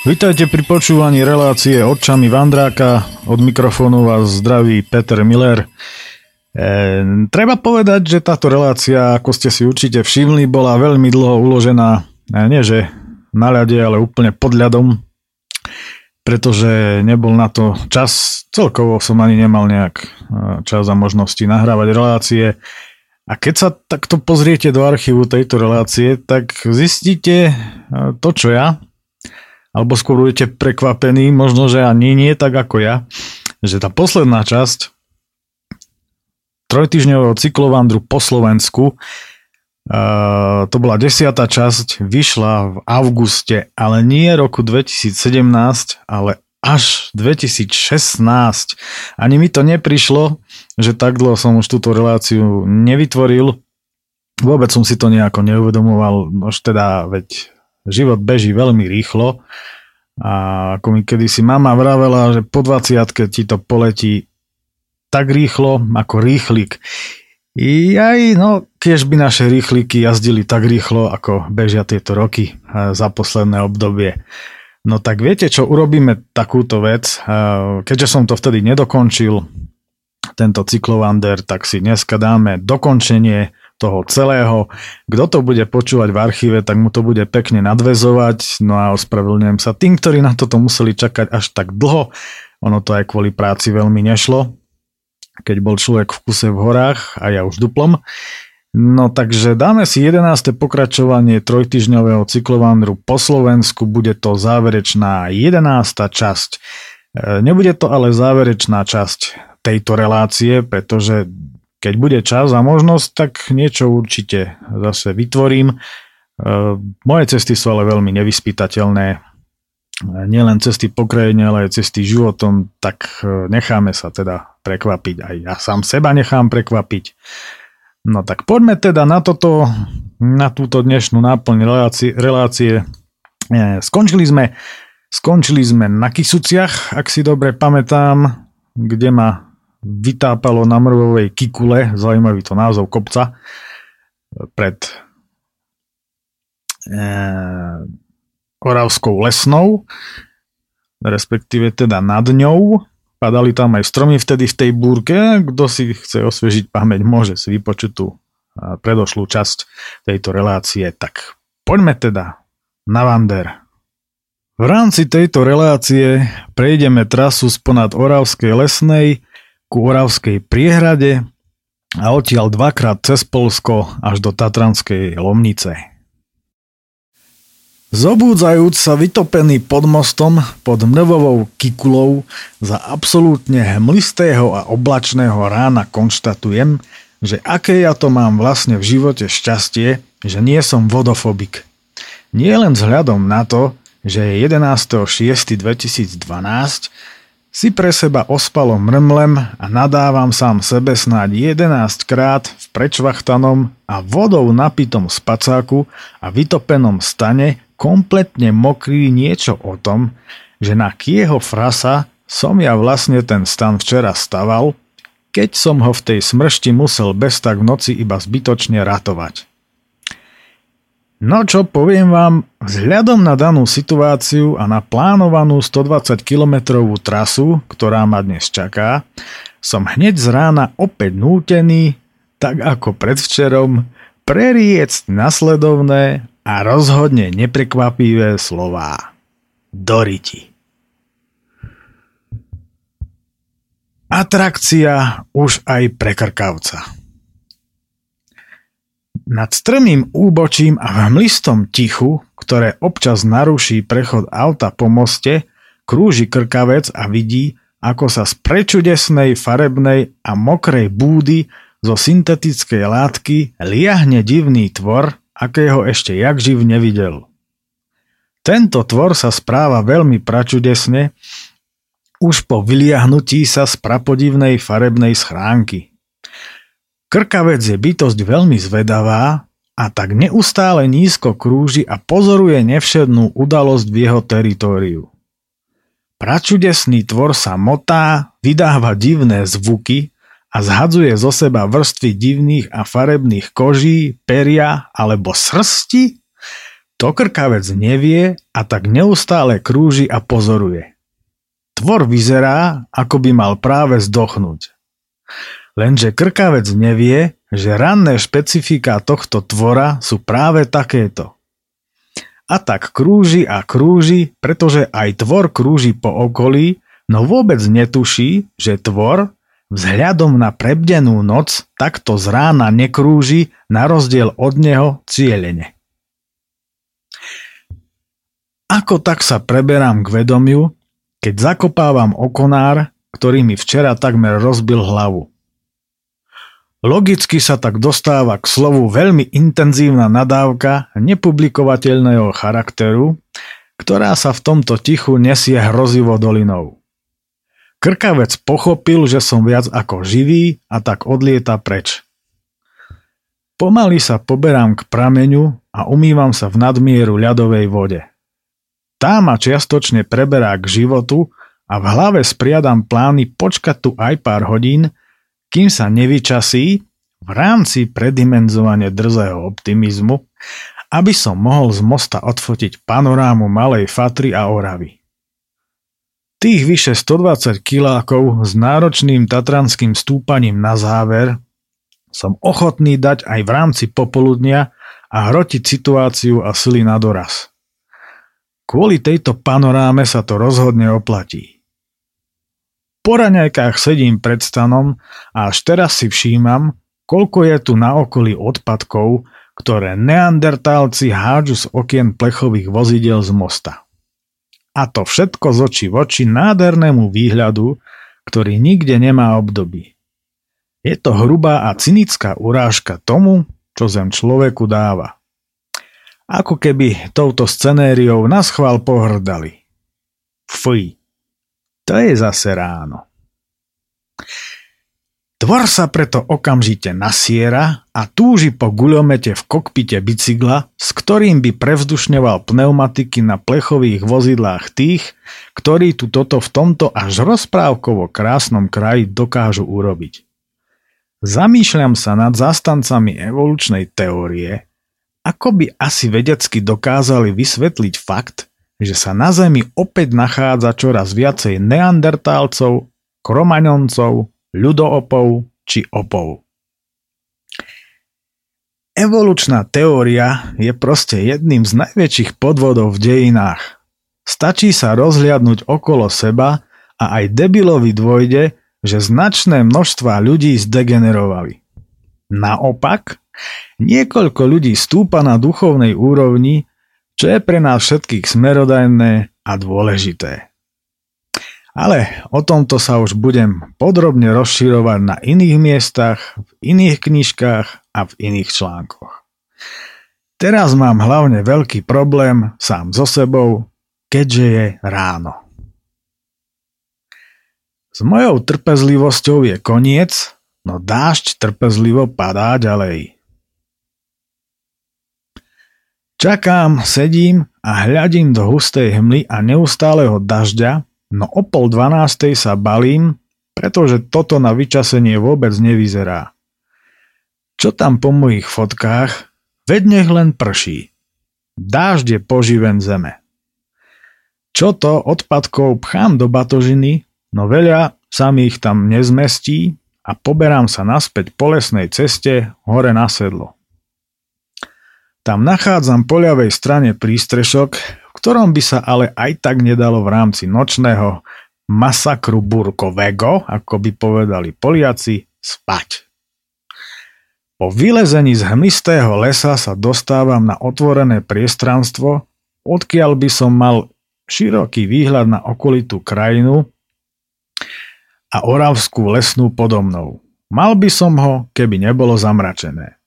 Vítajte pri počúvaní relácie očami Vandráka. Od mikrofónu vás zdraví Peter Miller. E, treba povedať, že táto relácia, ako ste si určite všimli, bola veľmi dlho uložená, e, nie že na ľade, ale úplne pod ľadom, pretože nebol na to čas. Celkovo som ani nemal nejak e, čas a možnosti nahrávať relácie. A keď sa takto pozriete do archívu tejto relácie, tak zistíte e, to, čo ja, alebo skôr budete prekvapení, možno, že ani nie tak ako ja, že tá posledná časť trojtyžňového cyklovandru po Slovensku, uh, to bola desiatá časť, vyšla v auguste, ale nie roku 2017, ale až 2016. Ani mi to neprišlo, že tak dlho som už túto reláciu nevytvoril. Vôbec som si to nejako neuvedomoval, už teda, veď život beží veľmi rýchlo a ako mi kedysi mama vravela, že po 20 ti to poletí tak rýchlo ako rýchlik. I aj, no, keď by naše rýchliky jazdili tak rýchlo, ako bežia tieto roky za posledné obdobie. No tak viete čo, urobíme takúto vec. Keďže som to vtedy nedokončil, tento cyklovander, tak si dneska dáme dokončenie toho celého. Kto to bude počúvať v archíve, tak mu to bude pekne nadvezovať. No a ospravedlňujem sa tým, ktorí na toto museli čakať až tak dlho. Ono to aj kvôli práci veľmi nešlo, keď bol človek v kuse v horách a ja už duplom. No takže dáme si 11. pokračovanie trojtyžňového cyklovandru po Slovensku, bude to záverečná 11. časť. E, nebude to ale záverečná časť tejto relácie, pretože keď bude čas a možnosť, tak niečo určite zase vytvorím. E, moje cesty sú ale veľmi nevyspytateľné. E, nielen cesty pokrajenia, ale aj cesty životom, tak e, necháme sa teda prekvapiť. Aj ja sám seba nechám prekvapiť. No tak poďme teda na toto, na túto dnešnú náplň relácie. relácie. Skončili sme, skončili sme na Kisuciach, ak si dobre pamätám, kde ma vytápalo na mrvovej kikule, zaujímavý to názov kopca, pred e, Oravskou lesnou, respektíve teda nad ňou. Padali tam aj stromy vtedy v tej búrke. Kto si chce osviežiť pamäť, môže si vypočuť tú predošlú časť tejto relácie. Tak poďme teda na Vander. V rámci tejto relácie prejdeme trasu sponad Oravskej lesnej ku Oravskej priehrade a odtiaľ dvakrát cez Polsko až do Tatranskej Lomnice. Zobúdzajúc sa vytopený pod mostom pod mrvovou kikulou za absolútne hmlistého a oblačného rána konštatujem, že aké ja to mám vlastne v živote šťastie, že nie som vodofobik. Nie len vzhľadom na to, že je 11.6.2012 si pre seba ospalo mrmlem a nadávam sám sebe snáď 11 krát v prečvachtanom a vodou napitom spacáku a vytopenom stane kompletne mokrý niečo o tom, že na kieho frasa som ja vlastne ten stan včera staval, keď som ho v tej smršti musel bez tak v noci iba zbytočne ratovať. No čo poviem vám, vzhľadom na danú situáciu a na plánovanú 120 km trasu, ktorá ma dnes čaká, som hneď z rána opäť nútený, tak ako predvčerom, preriecť nasledovné a rozhodne neprekvapivé slová. Doriti. Atrakcia už aj pre krkavca. Nad strmým úbočím a v hmlistom tichu, ktoré občas naruší prechod auta po moste, krúži krkavec a vidí, ako sa z prečudesnej farebnej a mokrej búdy zo syntetickej látky liahne divný tvor, akého ešte jak živ nevidel. Tento tvor sa správa veľmi pračudesne, už po vyliahnutí sa z prapodivnej farebnej schránky. Krkavec je bytosť veľmi zvedavá a tak neustále nízko krúži a pozoruje nevšednú udalosť v jeho teritóriu. Pračudesný tvor sa motá, vydáva divné zvuky a zhadzuje zo seba vrstvy divných a farebných koží, peria alebo srsti, To krkavec nevie a tak neustále krúži a pozoruje. Tvor vyzerá, ako by mal práve zdochnúť. Lenže krkavec nevie, že ranné špecifika tohto tvora sú práve takéto. A tak krúži a krúži, pretože aj tvor krúži po okolí, no vôbec netuší, že tvor vzhľadom na prebdenú noc takto z rána nekrúži na rozdiel od neho cieľene. Ako tak sa preberám k vedomiu, keď zakopávam okonár, ktorý mi včera takmer rozbil hlavu. Logicky sa tak dostáva k slovu veľmi intenzívna nadávka nepublikovateľného charakteru, ktorá sa v tomto tichu nesie hrozivo dolinou. Krkavec pochopil, že som viac ako živý a tak odlieta preč. Pomaly sa poberám k prameňu a umývam sa v nadmieru ľadovej vode. Tá ma čiastočne preberá k životu a v hlave spriadam plány počkať tu aj pár hodín, kým sa nevyčasí v rámci predimenzovania drzého optimizmu, aby som mohol z mosta odfotiť panorámu Malej Fatry a Oravy. Tých vyše 120 kilákov s náročným tatranským stúpaním na záver som ochotný dať aj v rámci popoludnia a hrotiť situáciu a sily na doraz. Kvôli tejto panoráme sa to rozhodne oplatí. Po raňajkách sedím pred stanom a až teraz si všímam, koľko je tu na okolí odpadkov, ktoré neandertálci hádžu z okien plechových vozidel z mosta. A to všetko z očí v oči nádhernému výhľadu, ktorý nikde nemá období. Je to hrubá a cynická urážka tomu, čo zem človeku dáva. Ako keby touto scenériou na schvál pohrdali. Fuj, to je zase ráno. Tvor sa preto okamžite nasiera a túži po guľomete v kokpite bicykla, s ktorým by prevzdušňoval pneumatiky na plechových vozidlách tých, ktorí tu toto v tomto až rozprávkovo krásnom kraji dokážu urobiť. Zamýšľam sa nad zastancami evolučnej teórie, ako by asi vedecky dokázali vysvetliť fakt, že sa na Zemi opäť nachádza čoraz viacej neandertálcov, kromaňoncov, ľudoopov či opov. Evolučná teória je proste jedným z najväčších podvodov v dejinách. Stačí sa rozhliadnúť okolo seba a aj debilovi dvojde, že značné množstva ľudí zdegenerovali. Naopak, Niekoľko ľudí stúpa na duchovnej úrovni, čo je pre nás všetkých smerodajné a dôležité. Ale o tomto sa už budem podrobne rozširovať na iných miestach, v iných knižkách a v iných článkoch. Teraz mám hlavne veľký problém sám so sebou, keďže je ráno. S mojou trpezlivosťou je koniec, no dážď trpezlivo padá ďalej. Čakám, sedím a hľadím do hustej hmly a neustáleho dažďa, no o pol dvanástej sa balím, pretože toto na vyčasenie vôbec nevyzerá. Čo tam po mojich fotkách? Veď nech len prší. Dážď je poživen zeme. Čo to odpadkov pchám do batožiny, no veľa sa mi ich tam nezmestí a poberám sa naspäť po lesnej ceste hore na sedlo. Tam nachádzam po ľavej strane prístrešok, v ktorom by sa ale aj tak nedalo v rámci nočného masakru burkového, ako by povedali Poliaci, spať. Po vylezení z hmlistého lesa sa dostávam na otvorené priestranstvo, odkiaľ by som mal široký výhľad na okolitú krajinu a oravskú lesnú podobnou. Mal by som ho, keby nebolo zamračené.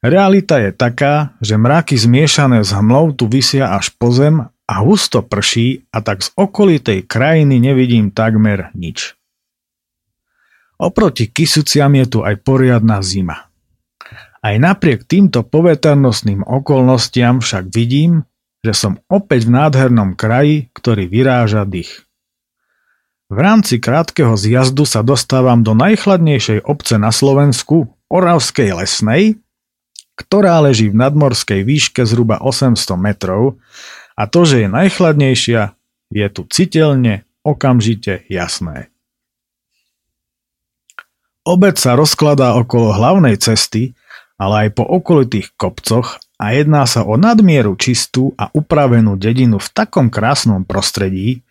Realita je taká, že mraky zmiešané s hmlou tu vysia až po zem a husto prší a tak z okolitej krajiny nevidím takmer nič. Oproti Kisuciam je tu aj poriadna zima. Aj napriek týmto poveternostným okolnostiam však vidím, že som opäť v nádhernom kraji, ktorý vyráža dých. V rámci krátkeho zjazdu sa dostávam do najchladnejšej obce na Slovensku, Oravskej lesnej, ktorá leží v nadmorskej výške zhruba 800 metrov a to, že je najchladnejšia, je tu citeľne, okamžite jasné. Obec sa rozkladá okolo hlavnej cesty, ale aj po okolitých kopcoch a jedná sa o nadmieru čistú a upravenú dedinu v takom krásnom prostredí,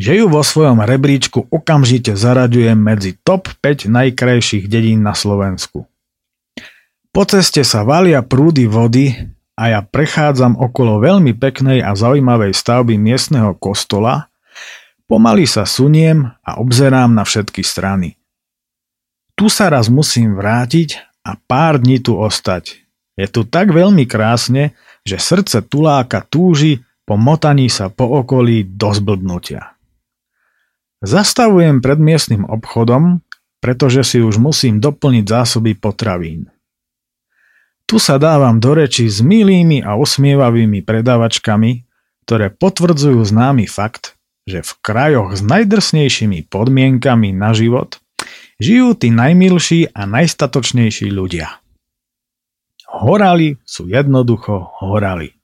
že ju vo svojom rebríčku okamžite zaraďujem medzi top 5 najkrajších dedín na Slovensku. Po ceste sa valia prúdy vody a ja prechádzam okolo veľmi peknej a zaujímavej stavby miestneho kostola, pomaly sa suniem a obzerám na všetky strany. Tu sa raz musím vrátiť a pár dní tu ostať. Je tu tak veľmi krásne, že srdce tuláka túži po motaní sa po okolí do zblbnutia. Zastavujem pred miestnym obchodom, pretože si už musím doplniť zásoby potravín. Tu sa dávam do reči s milými a usmievavými predávačkami, ktoré potvrdzujú známy fakt, že v krajoch s najdrsnejšími podmienkami na život žijú tí najmilší a najstatočnejší ľudia. Horali sú jednoducho horali.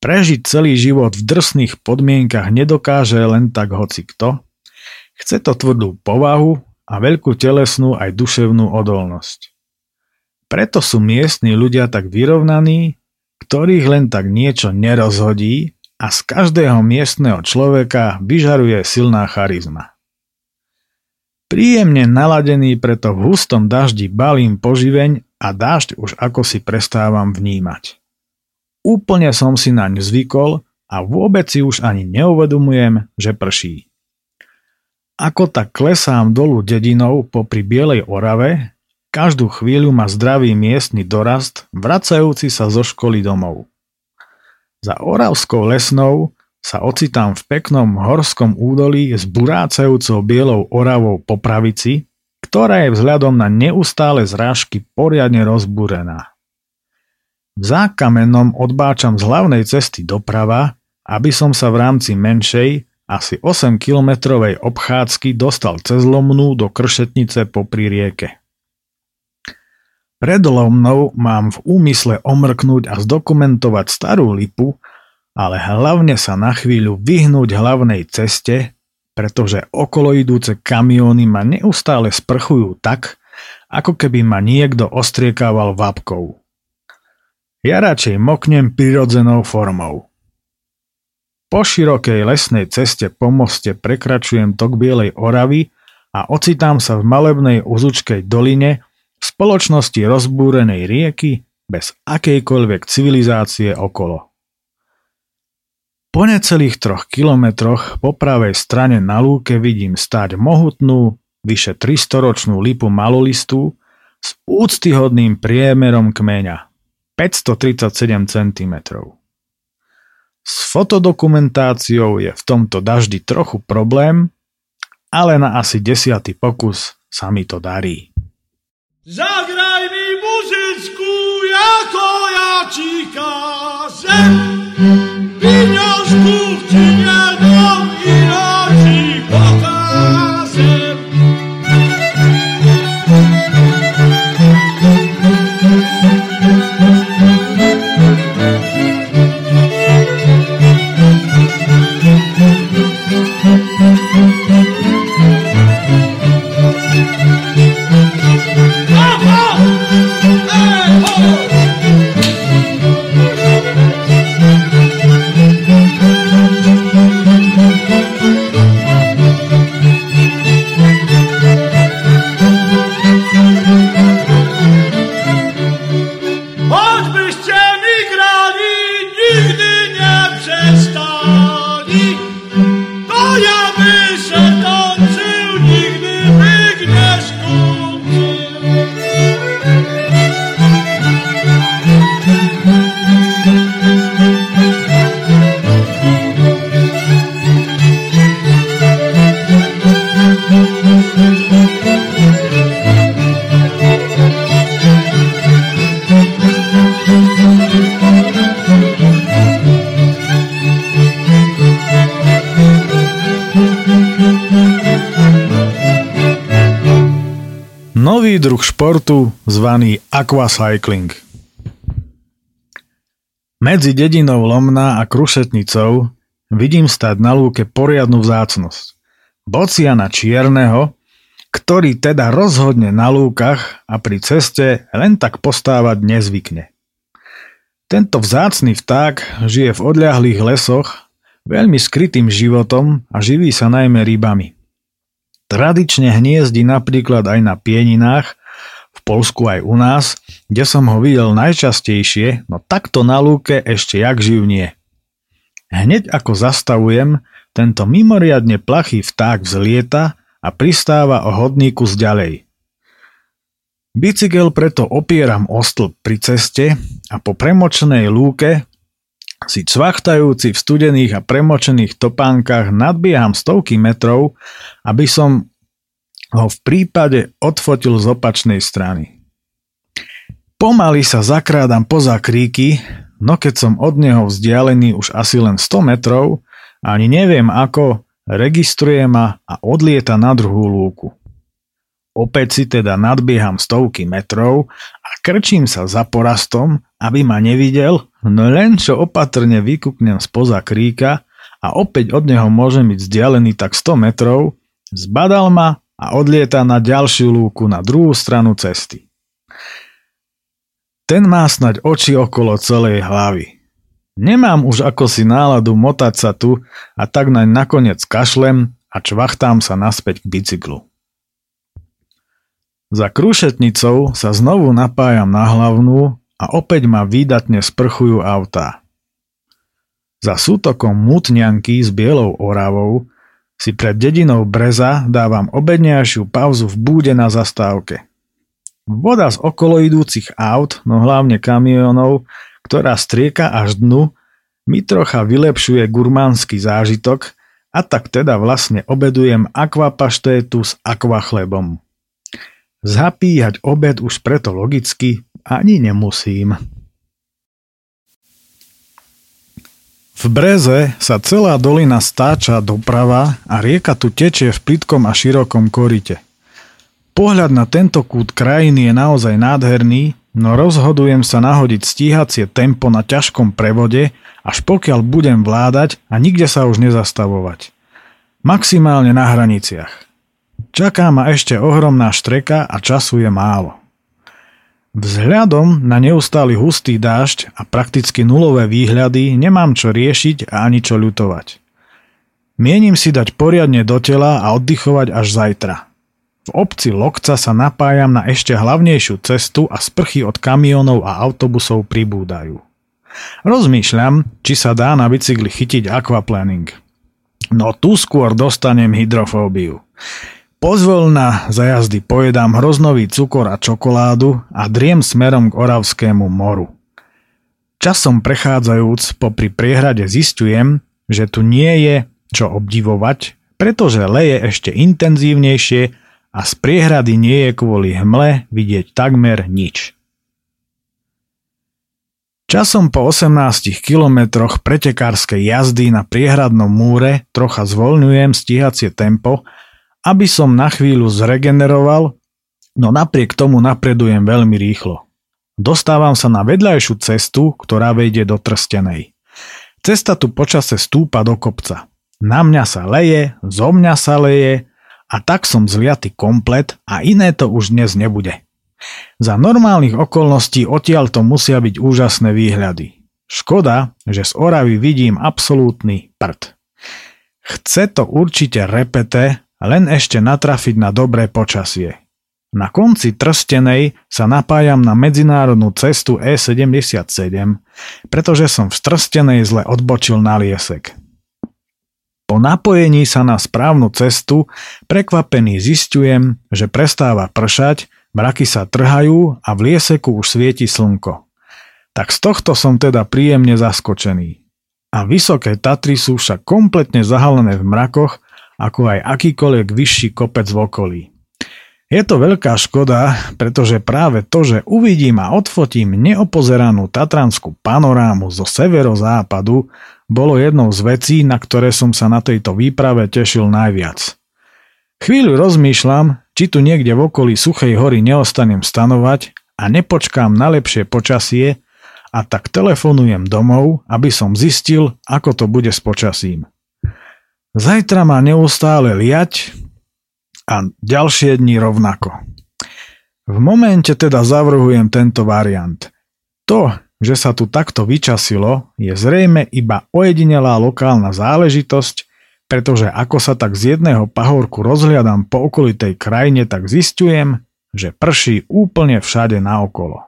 Prežiť celý život v drsných podmienkach nedokáže len tak hoci kto. Chce to tvrdú povahu a veľkú telesnú aj duševnú odolnosť. Preto sú miestni ľudia tak vyrovnaní, ktorých len tak niečo nerozhodí a z každého miestneho človeka vyžaruje silná charizma. Príjemne naladený preto v hustom daždi balím poživeň a dážď už ako si prestávam vnímať. Úplne som si naň zvykol a vôbec si už ani neuvedomujem, že prší. Ako tak klesám dolu dedinou popri Bielej Orave, Každú chvíľu ma zdravý miestny dorast, vracajúci sa zo školy domov. Za Oravskou lesnou sa ocitám v peknom horskom údolí s burácajúcou bielou oravou po pravici, ktorá je vzhľadom na neustále zrážky poriadne rozbúrená. V zákamenom odbáčam z hlavnej cesty doprava, aby som sa v rámci menšej, asi 8-kilometrovej obchádzky dostal cez Lomnú do Kršetnice popri rieke. Predolo mnou mám v úmysle omrknúť a zdokumentovať starú lipu, ale hlavne sa na chvíľu vyhnúť hlavnej ceste, pretože okolo idúce kamióny ma neustále sprchujú tak, ako keby ma niekto ostriekával vapkou. Ja radšej moknem prirodzenou formou. Po širokej lesnej ceste po moste prekračujem tok Bielej Oravy a ocitám sa v malebnej uzučkej doline, spoločnosti rozbúrenej rieky bez akejkoľvek civilizácie okolo. Po necelých troch kilometroch po pravej strane na lúke vidím stáť mohutnú, vyše 300-ročnú lipu malolistú s úctyhodným priemerom kmeňa 537 cm. S fotodokumentáciou je v tomto daždi trochu problém, ale na asi desiatý pokus sa mi to darí. Zagraj mi muzyczku, jako ja ci każę. Pieniążków športu zvaný aquacycling. Medzi dedinou Lomná a Krušetnicou vidím stať na lúke poriadnu vzácnosť. Bociana čierneho, ktorý teda rozhodne na lúkach a pri ceste len tak postávať nezvykne. Tento vzácný vták žije v odľahlých lesoch veľmi skrytým životom a živí sa najmä rybami. Tradične hniezdi napríklad aj na pieninách, Polsku aj u nás, kde som ho videl najčastejšie, no takto na lúke ešte jak živ nie. Hneď ako zastavujem, tento mimoriadne plachý vták vzlieta a pristáva o hodníku z ďalej. Bicykel preto opieram o stĺp pri ceste a po premočenej lúke si cvachtajúci v studených a premočených topánkach nadbieham stovky metrov, aby som ho v prípade odfotil z opačnej strany. Pomaly sa zakrádam poza kríky, no keď som od neho vzdialený už asi len 100 metrov, ani neviem ako, registruje ma a odlieta na druhú lúku. Opäť si teda nadbieham stovky metrov a krčím sa za porastom, aby ma nevidel, no len čo opatrne vykúknem spoza kríka a opäť od neho môžem byť vzdialený tak 100 metrov, zbadal ma a odlieta na ďalšiu lúku na druhú stranu cesty. Ten má snať oči okolo celej hlavy. Nemám už ako si náladu motať sa tu a tak naň nakoniec kašlem a čvachtám sa naspäť k bicyklu. Za krúšetnicou sa znovu napájam na hlavnú a opäť ma výdatne sprchujú autá. Za sútokom mutňanky s bielou oravou si pred dedinou Breza dávam obednejšiu pauzu v búde na zastávke. Voda z okolo idúcich aut, no hlavne kamionov, ktorá strieka až dnu, mi trocha vylepšuje gurmánsky zážitok a tak teda vlastne obedujem akvapaštétu s akvachlebom. Zapíjať obed už preto logicky ani nemusím. V Breze sa celá dolina stáča doprava a rieka tu tečie v plitkom a širokom korite. Pohľad na tento kút krajiny je naozaj nádherný, no rozhodujem sa nahodiť stíhacie tempo na ťažkom prevode, až pokiaľ budem vládať a nikde sa už nezastavovať. Maximálne na hraniciach. Čaká ma ešte ohromná štreka a času je málo. Vzhľadom na neustály hustý dážď a prakticky nulové výhľady nemám čo riešiť a ani čo ľutovať. Mienim si dať poriadne do tela a oddychovať až zajtra. V obci Lokca sa napájam na ešte hlavnejšiu cestu a sprchy od kamionov a autobusov pribúdajú. Rozmýšľam, či sa dá na bicykli chytiť aquaplaning. No tu skôr dostanem hydrofóbiu. Pozvolna za jazdy pojedám hroznový cukor a čokoládu a driem smerom k Oravskému moru. Časom prechádzajúc popri priehrade zistujem, že tu nie je čo obdivovať, pretože leje ešte intenzívnejšie a z priehrady nie je kvôli hmle vidieť takmer nič. Časom po 18 kilometroch pretekárskej jazdy na priehradnom múre trocha zvoľňujem stíhacie tempo aby som na chvíľu zregeneroval, no napriek tomu napredujem veľmi rýchlo. Dostávam sa na vedľajšiu cestu, ktorá vejde do Trstenej. Cesta tu počase stúpa do kopca. Na mňa sa leje, zo mňa sa leje a tak som zliatý komplet a iné to už dnes nebude. Za normálnych okolností odtiaľ to musia byť úžasné výhľady. Škoda, že z Oravy vidím absolútny prd. Chce to určite repete len ešte natrafiť na dobré počasie. Na konci Trstenej sa napájam na medzinárodnú cestu E77, pretože som v Trstenej zle odbočil na liesek. Po napojení sa na správnu cestu prekvapený zistujem, že prestáva pršať, mraky sa trhajú a v lieseku už svieti slnko. Tak z tohto som teda príjemne zaskočený. A vysoké Tatry sú však kompletne zahalené v mrakoch ako aj akýkoľvek vyšší kopec v okolí. Je to veľká škoda, pretože práve to, že uvidím a odfotím neopozeranú tatranskú panorámu zo severozápadu, bolo jednou z vecí, na ktoré som sa na tejto výprave tešil najviac. Chvíľu rozmýšľam, či tu niekde v okolí Suchej hory neostanem stanovať a nepočkám na lepšie počasie a tak telefonujem domov, aby som zistil, ako to bude s počasím. Zajtra má neustále liať a ďalšie dni rovnako. V momente teda zavrhujem tento variant. To, že sa tu takto vyčasilo, je zrejme iba ojedinelá lokálna záležitosť, pretože ako sa tak z jedného pahorku rozhliadam po okolitej krajine, tak zistujem, že prší úplne všade naokolo.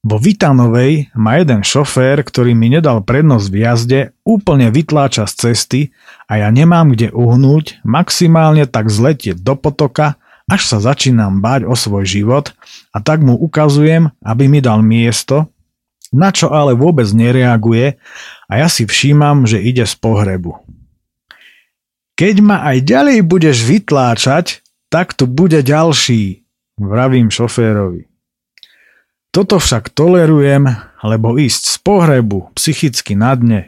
Vo Vitanovej ma jeden šofér, ktorý mi nedal prednosť v jazde, úplne vytláča z cesty a ja nemám kde uhnúť, maximálne tak zletieť do potoka, až sa začínam báť o svoj život a tak mu ukazujem, aby mi dal miesto, na čo ale vôbec nereaguje a ja si všímam, že ide z pohrebu. Keď ma aj ďalej budeš vytláčať, tak tu bude ďalší, vravím šoférovi. Toto však tolerujem, lebo ísť z pohrebu psychicky na dne,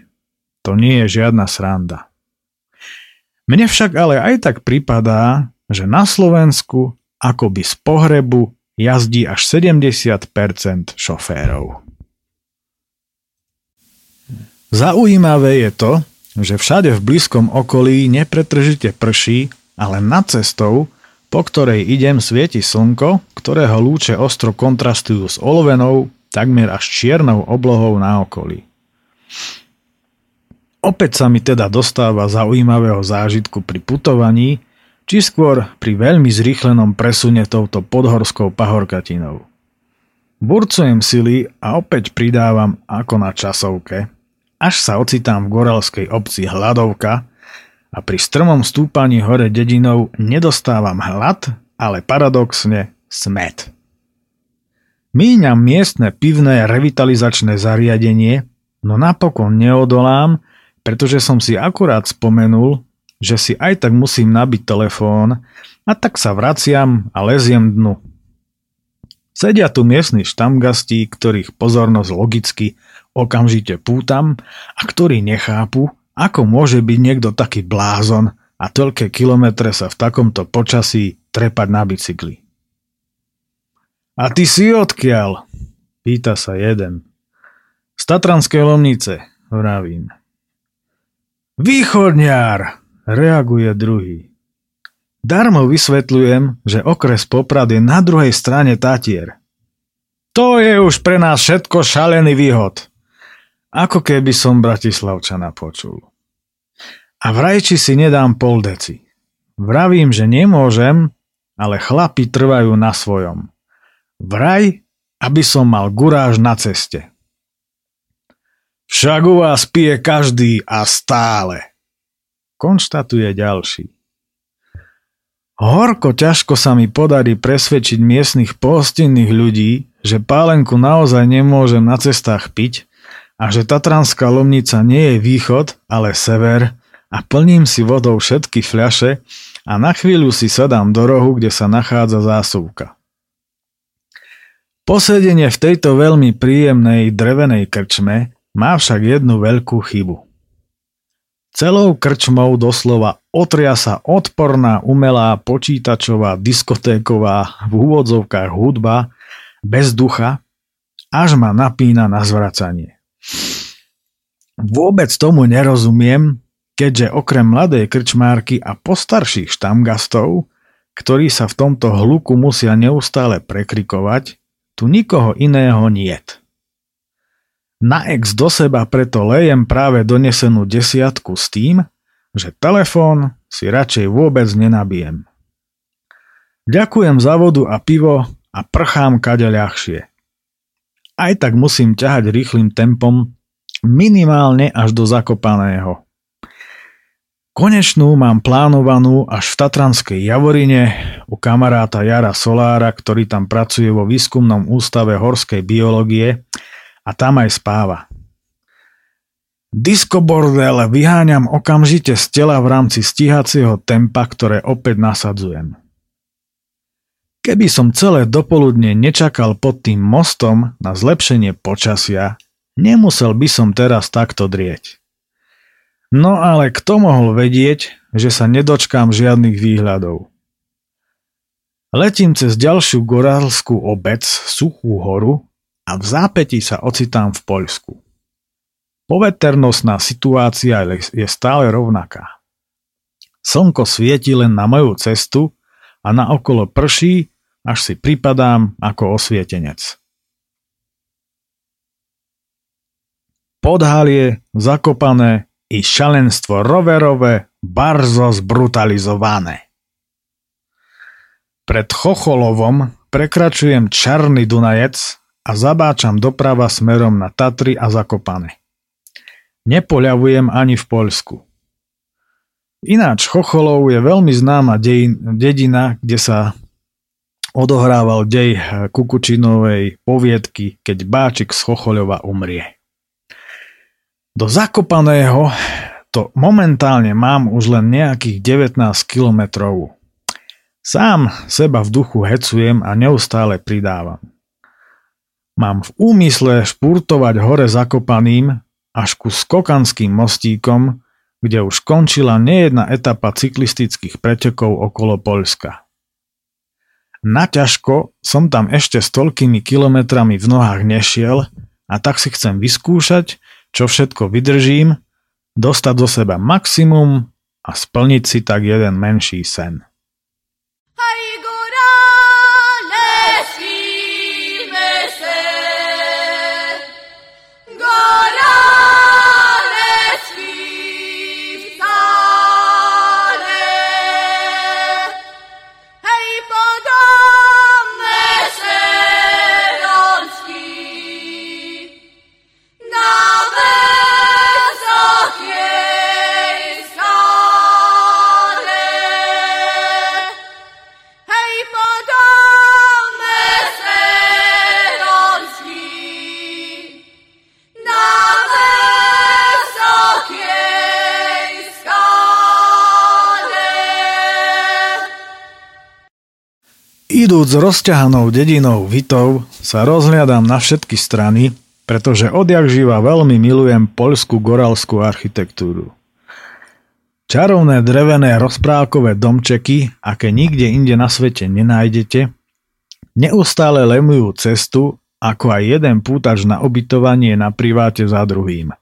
to nie je žiadna sranda. Mne však ale aj tak pripadá, že na Slovensku akoby z pohrebu jazdí až 70% šoférov. Zaujímavé je to, že všade v blízkom okolí nepretržite prší, ale nad cestou, po ktorej idem, svieti slnko, ktorého lúče ostro kontrastujú s olovenou, takmer až čiernou oblohou na okolí. Opäť sa mi teda dostáva zaujímavého zážitku pri putovaní, či skôr pri veľmi zrýchlenom presune touto podhorskou pahorkatinou. Burcujem sily a opäť pridávam ako na časovke – až sa ocitám v goralskej obci Hladovka a pri strmom stúpaní hore dedinou nedostávam hlad, ale paradoxne smet. Míňam miestne pivné revitalizačné zariadenie, no napokon neodolám, pretože som si akurát spomenul, že si aj tak musím nabiť telefón a tak sa vraciam a leziem dnu. Sedia tu miestni štamgasti, ktorých pozornosť logicky okamžite pútam a ktorí nechápu, ako môže byť niekto taký blázon a toľké kilometre sa v takomto počasí trepať na bicykli. A ty si odkiaľ? Pýta sa jeden. Z Tatranskej Lomnice, vravím. Východňár, reaguje druhý. Darmo vysvetľujem, že okres Poprad je na druhej strane Tatier. To je už pre nás všetko šalený výhod. Ako keby som Bratislavčana počul. A vraj, či si nedám pol deci. Vravím, že nemôžem, ale chlapi trvajú na svojom. Vraj, aby som mal guráž na ceste. Však u vás pije každý a stále. Konštatuje ďalší. Horko ťažko sa mi podarí presvedčiť miestnych pohostinných ľudí, že pálenku naozaj nemôžem na cestách piť, a že Tatranská Lomnica nie je východ, ale sever a plním si vodou všetky fľaše a na chvíľu si sadám do rohu, kde sa nachádza zásuvka. Posedenie v tejto veľmi príjemnej drevenej krčme má však jednu veľkú chybu. Celou krčmou doslova otria sa odporná umelá počítačová diskotéková v úvodzovkách hudba bez ducha, až ma napína na zvracanie. Vôbec tomu nerozumiem, keďže okrem mladej krčmárky a postarších štamgastov, ktorí sa v tomto hluku musia neustále prekrikovať, tu nikoho iného niet. Na ex do seba preto lejem práve donesenú desiatku s tým, že telefón si radšej vôbec nenabijem. Ďakujem za vodu a pivo a prchám kade ľahšie. Aj tak musím ťahať rýchlým tempom minimálne až do Zakopaného. Konečnú mám plánovanú až v Tatranskej Javorine u kamaráta Jara Solára, ktorý tam pracuje vo výskumnom ústave horskej biológie a tam aj spáva. Diskobordel vyháňam okamžite z tela v rámci stíhacieho tempa, ktoré opäť nasadzujem. Keby som celé dopoludne nečakal pod tým mostom na zlepšenie počasia, Nemusel by som teraz takto drieť. No ale kto mohol vedieť, že sa nedočkám žiadnych výhľadov? Letím cez ďalšiu gorálskú obec, Suchú horu, a v zápätí sa ocitám v Poľsku. Poveternostná situácia je stále rovnaká. Slnko svieti len na moju cestu a na okolo prší, až si pripadám ako osvietenec. Podhalie, zakopané i šalenstvo roverové, barzo zbrutalizované. Pred Chocholovom prekračujem Čarný Dunajec a zabáčam doprava smerom na Tatry a Zakopane. Nepoľavujem ani v Poľsku. Ináč Chocholov je veľmi známa dejin, dedina, kde sa odohrával dej Kukučinovej poviedky, keď Báčik z Chochoľova umrie. Do Zakopaného to momentálne mám už len nejakých 19 kilometrov. Sám seba v duchu hecujem a neustále pridávam. Mám v úmysle špurtovať hore Zakopaným až ku skokanským mostíkom, kde už končila nejedna etapa cyklistických pretekov okolo Poľska. Naťažko som tam ešte s toľkými kilometrami v nohách nešiel a tak si chcem vyskúšať, čo všetko vydržím, dostať do seba maximum a splniť si tak jeden menší sen. Idúc rozťahanou dedinou Vitov sa rozhliadam na všetky strany, pretože odjak živa veľmi milujem poľskú goralskú architektúru. Čarovné drevené rozprávkové domčeky, aké nikde inde na svete nenájdete, neustále lemujú cestu, ako aj jeden pútač na obytovanie na priváte za druhým.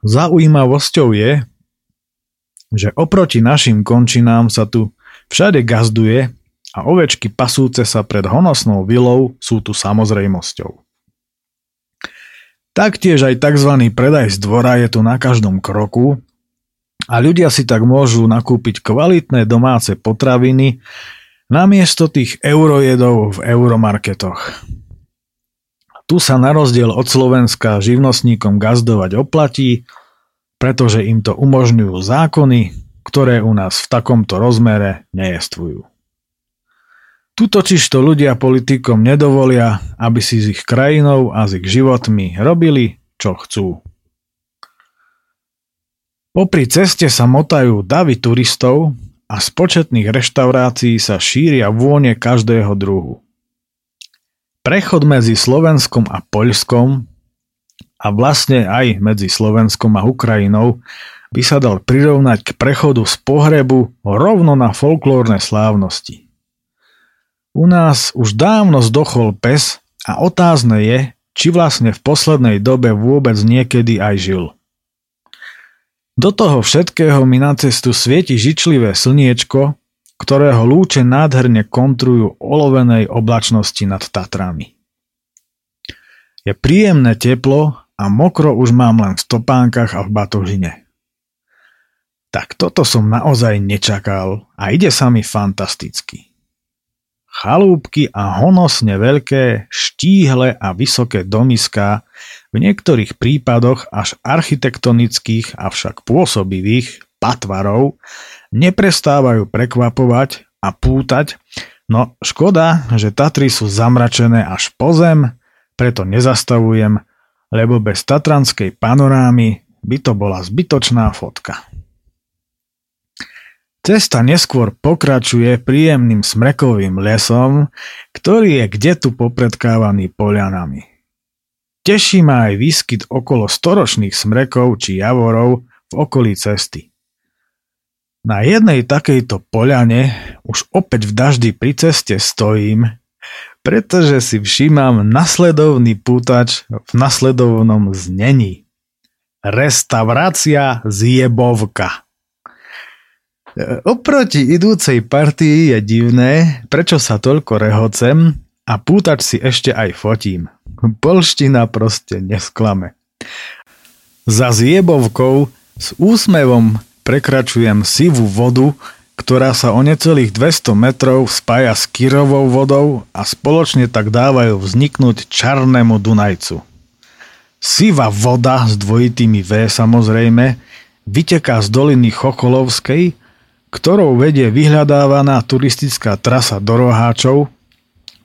Zaujímavosťou je, že oproti našim končinám sa tu Všade gazduje a ovečky pasúce sa pred honosnou vilou sú tu samozrejmosťou. Taktiež aj tzv. predaj z dvora je tu na každom kroku a ľudia si tak môžu nakúpiť kvalitné domáce potraviny namiesto tých eurojedov v euromarketoch. Tu sa na rozdiel od Slovenska živnostníkom gazdovať oplatí, pretože im to umožňujú zákony, ktoré u nás v takomto rozmere nejestvujú. Tu totiž to ľudia politikom nedovolia, aby si s ich krajinou a s ich životmi robili, čo chcú. Popri ceste sa motajú davy turistov a z početných reštaurácií sa šíria vône každého druhu. Prechod medzi Slovenskom a Poľskom a vlastne aj medzi Slovenskom a Ukrajinou by sa dal prirovnať k prechodu z pohrebu rovno na folklórne slávnosti. U nás už dávno zdochol pes a otázne je, či vlastne v poslednej dobe vôbec niekedy aj žil. Do toho všetkého mi na cestu svieti žičlivé slniečko, ktorého lúče nádherne kontrujú olovenej oblačnosti nad Tatrami. Je príjemné teplo a mokro už mám len v stopánkach a v batožine. Tak toto som naozaj nečakal a ide sa mi fantasticky. Chalúbky a honosne veľké, štíhle a vysoké domiská, v niektorých prípadoch až architektonických, avšak pôsobivých patvarov, neprestávajú prekvapovať a pútať, no škoda, že Tatry sú zamračené až po zem, preto nezastavujem, lebo bez tatranskej panorámy by to bola zbytočná fotka. Cesta neskôr pokračuje príjemným smrekovým lesom, ktorý je kde tu popredkávaný polianami. Teší ma aj výskyt okolo storočných smrekov či javorov v okolí cesty. Na jednej takejto poľane už opäť v daždi pri ceste stojím, pretože si všímam nasledovný pútač v nasledovnom znení. Restaurácia zjebovka. Oproti idúcej partii je divné, prečo sa toľko rehocem a pútač si ešte aj fotím. Polština proste nesklame. Za zjebovkou s úsmevom prekračujem sivú vodu, ktorá sa o necelých 200 metrov spája s Kirovou vodou a spoločne tak dávajú vzniknúť Čarnému Dunajcu. Sivá voda s dvojitými V samozrejme vyteká z doliny Chocholovskej, ktorou vedie vyhľadávaná turistická trasa do Roháčov,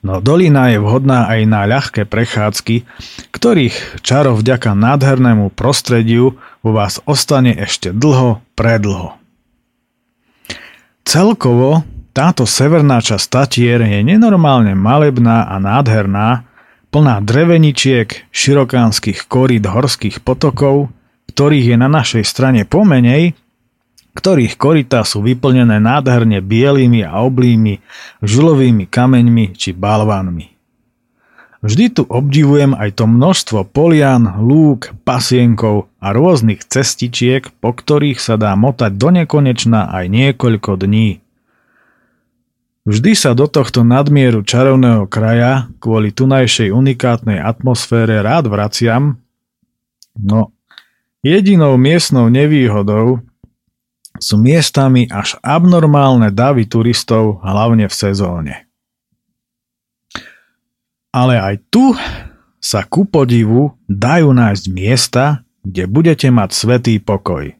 no dolina je vhodná aj na ľahké prechádzky, ktorých čaro vďaka nádhernému prostrediu vo vás ostane ešte dlho, predlho. Celkovo táto severná časť Tatier je nenormálne malebná a nádherná, plná dreveničiek, širokánskych korít horských potokov, ktorých je na našej strane pomenej, ktorých korytá sú vyplnené nádherne bielými a oblými, žulovými kameňmi či balvánmi. Vždy tu obdivujem aj to množstvo polian, lúk, pasienkov a rôznych cestičiek, po ktorých sa dá motať do nekonečna aj niekoľko dní. Vždy sa do tohto nadmieru čarovného kraja kvôli tunajšej unikátnej atmosfére rád vraciam, no jedinou miestnou nevýhodou sú miestami až abnormálne davy turistov, hlavne v sezóne. Ale aj tu sa ku podivu dajú nájsť miesta, kde budete mať svetý pokoj.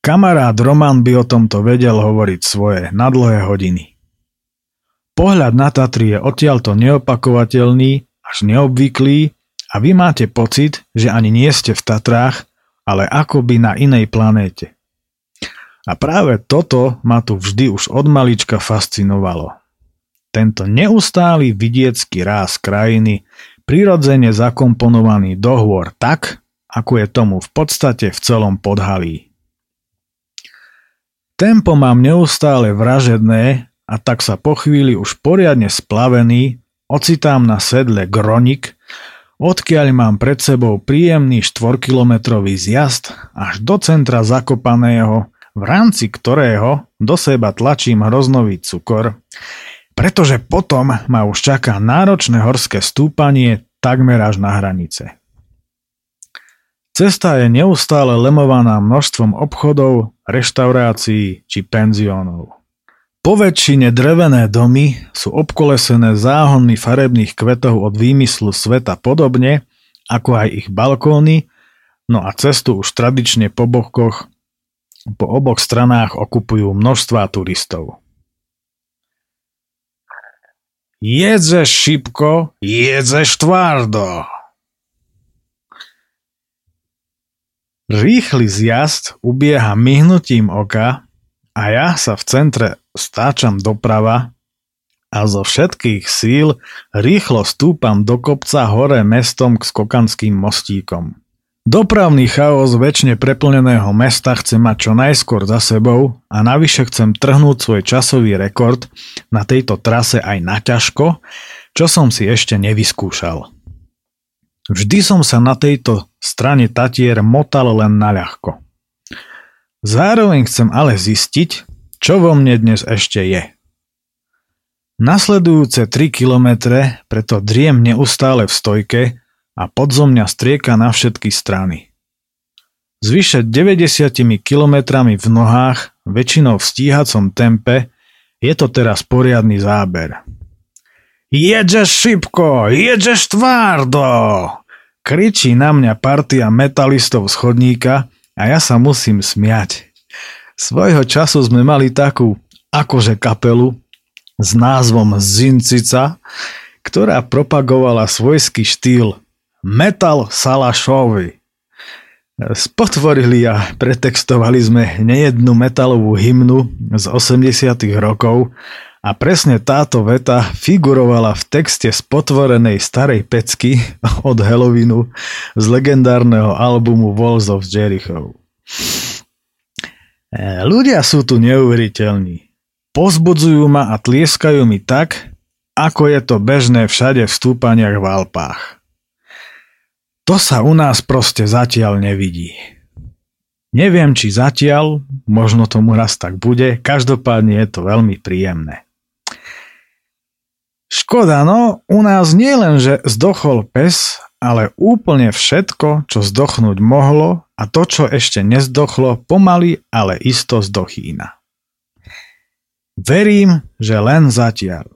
Kamarát Roman by o tomto vedel hovoriť svoje na dlhé hodiny. Pohľad na Tatry je odtiaľto neopakovateľný až neobvyklý a vy máte pocit, že ani nie ste v Tatrách, ale akoby na inej planéte. A práve toto ma tu vždy už od malička fascinovalo. Tento neustály vidiecký ráz krajiny prirodzene zakomponovaný do tak, ako je tomu v podstate v celom podhalí. Tempo mám neustále vražedné a tak sa po chvíli už poriadne splavený ocitám na sedle Gronik, odkiaľ mám pred sebou príjemný 4-kilometrový zjazd až do centra Zakopaného, v rámci ktorého do seba tlačím hroznový cukor, pretože potom ma už čaká náročné horské stúpanie takmer až na hranice. Cesta je neustále lemovaná množstvom obchodov, reštaurácií či penziónov. Po väčšine drevené domy sú obkolesené záhonmi farebných kvetov od výmyslu sveta podobne, ako aj ich balkóny, no a cestu už tradične po bokoch, po oboch stranách okupujú množstvá turistov. Jedzeš šipko, jedzeš tvardo. Rýchly zjazd ubieha myhnutím oka a ja sa v centre stáčam doprava a zo všetkých síl rýchlo stúpam do kopca hore mestom k skokanským mostíkom. Dopravný chaos väčšine preplneného mesta chce mať čo najskôr za sebou a navyše chcem trhnúť svoj časový rekord na tejto trase aj na ťažko, čo som si ešte nevyskúšal. Vždy som sa na tejto strane Tatier motal len na ľahko. Zároveň chcem ale zistiť, čo vo mne dnes ešte je. Nasledujúce 3 kilometre preto driem neustále v stojke a podzo mňa strieka na všetky strany. S vyše 90 kilometrami v nohách, väčšinou v stíhacom tempe, je to teraz poriadny záber. Jedžeš šipko, jedžeš tvardo! Kričí na mňa partia metalistov z chodníka a ja sa musím smiať. Svojho času sme mali takú akože kapelu s názvom Zincica, ktorá propagovala svojský štýl Metal Salašovi. Spotvorili a pretextovali sme nejednú metalovú hymnu z 80 rokov a presne táto veta figurovala v texte spotvorenej starej pecky od Halloweenu z legendárneho albumu Walls of Jericho. E, ľudia sú tu neuveriteľní. Pozbudzujú ma a tlieskajú mi tak, ako je to bežné všade v stúpaniach v Alpách. To sa u nás proste zatiaľ nevidí. Neviem, či zatiaľ, možno tomu raz tak bude, každopádne je to veľmi príjemné. Škoda, no, u nás nie len, že zdochol pes, ale úplne všetko, čo zdochnúť mohlo a to, čo ešte nezdochlo, pomaly, ale isto zdochýna. Verím, že len zatiaľ,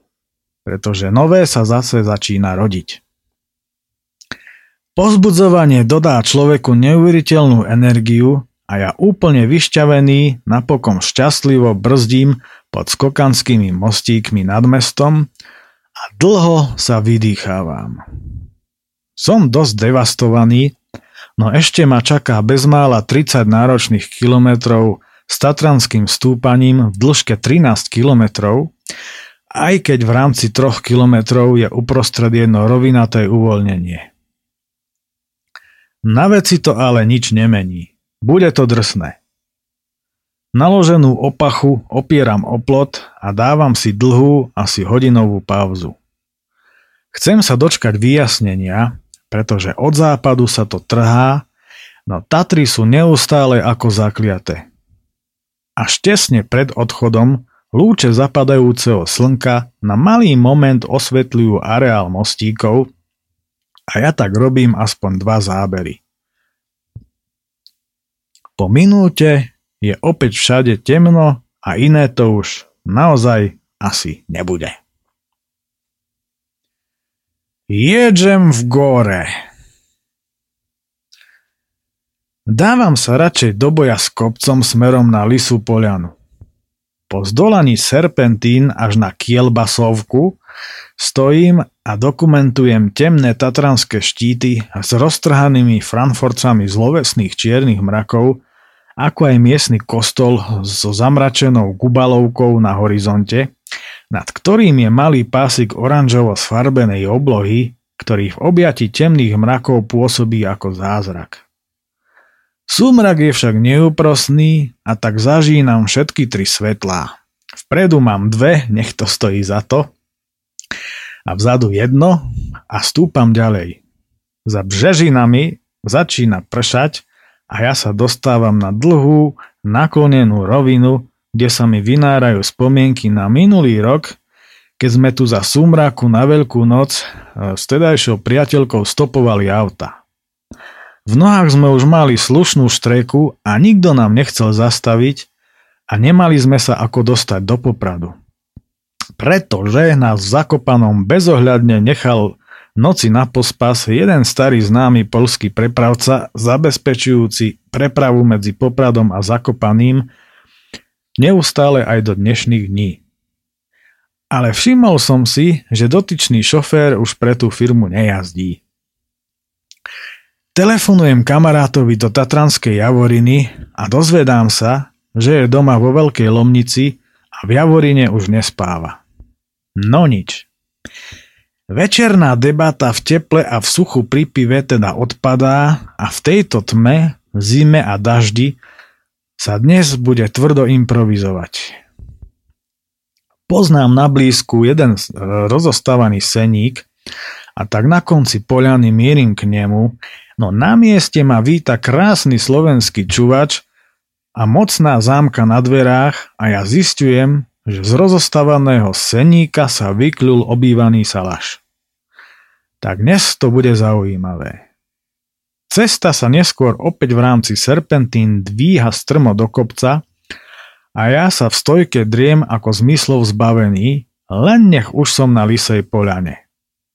pretože nové sa zase začína rodiť. Pozbudzovanie dodá človeku neuveriteľnú energiu a ja úplne vyšťavený napokon šťastlivo brzdím pod skokanskými mostíkmi nad mestom a dlho sa vydýchávam. Som dosť devastovaný, no ešte ma čaká bezmála 30 náročných kilometrov s tatranským stúpaním v dĺžke 13 kilometrov, aj keď v rámci 3 kilometrov je uprostred jedno rovinaté uvoľnenie. Na veci to ale nič nemení. Bude to drsné. Naloženú opachu opieram o plot a dávam si dlhú, asi hodinovú pauzu. Chcem sa dočkať vyjasnenia, pretože od západu sa to trhá, no Tatry sú neustále ako zakliaté. Až tesne pred odchodom lúče zapadajúceho slnka na malý moment osvetľujú areál mostíkov a ja tak robím aspoň dva zábery. Po minúte je opäť všade temno a iné to už naozaj asi nebude. Jedem v gore. Dávam sa radšej do boja s kopcom smerom na Lisu Polianu. Po zdolaní serpentín až na Kielbasovku Stojím a dokumentujem temné tatranské štíty s roztrhanými franforcami zlovesných čiernych mrakov, ako aj miestny kostol so zamračenou gubalovkou na horizonte, nad ktorým je malý pásik oranžovo sfarbenej oblohy, ktorý v objati temných mrakov pôsobí ako zázrak. Súmrak je však neúprostný a tak zažínam všetky tri svetlá. Vpredu mám dve, nech to stojí za to, a vzadu jedno a stúpam ďalej. Za břežinami začína pršať a ja sa dostávam na dlhú, naklonenú rovinu, kde sa mi vynárajú spomienky na minulý rok, keď sme tu za súmraku na Veľkú noc e, s tedajšou priateľkou stopovali auta. V nohách sme už mali slušnú štreku a nikto nám nechcel zastaviť a nemali sme sa ako dostať do Popradu pretože v Zakopanom bezohľadne nechal noci na pospas jeden starý známy polský prepravca zabezpečujúci prepravu medzi Popradom a Zakopaným neustále aj do dnešných dní. Ale všimol som si, že dotyčný šofér už pre tú firmu nejazdí. Telefonujem kamarátovi do Tatranskej Javoriny a dozvedám sa, že je doma vo Veľkej Lomnici v Javorine už nespáva. No nič. Večerná debata v teple a v suchu pri pive teda odpadá a v tejto tme, zime a daždi sa dnes bude tvrdo improvizovať. Poznám na blízku jeden rozostávaný seník a tak na konci poľany mierim k nemu, no na mieste ma víta krásny slovenský čuvač a mocná zámka na dverách a ja zistujem, že z rozostávaného seníka sa vykľul obývaný salaš. Tak dnes to bude zaujímavé. Cesta sa neskôr opäť v rámci serpentín dvíha strmo do kopca a ja sa v stojke driem ako zmyslov zbavený, len nech už som na Lisej poľane.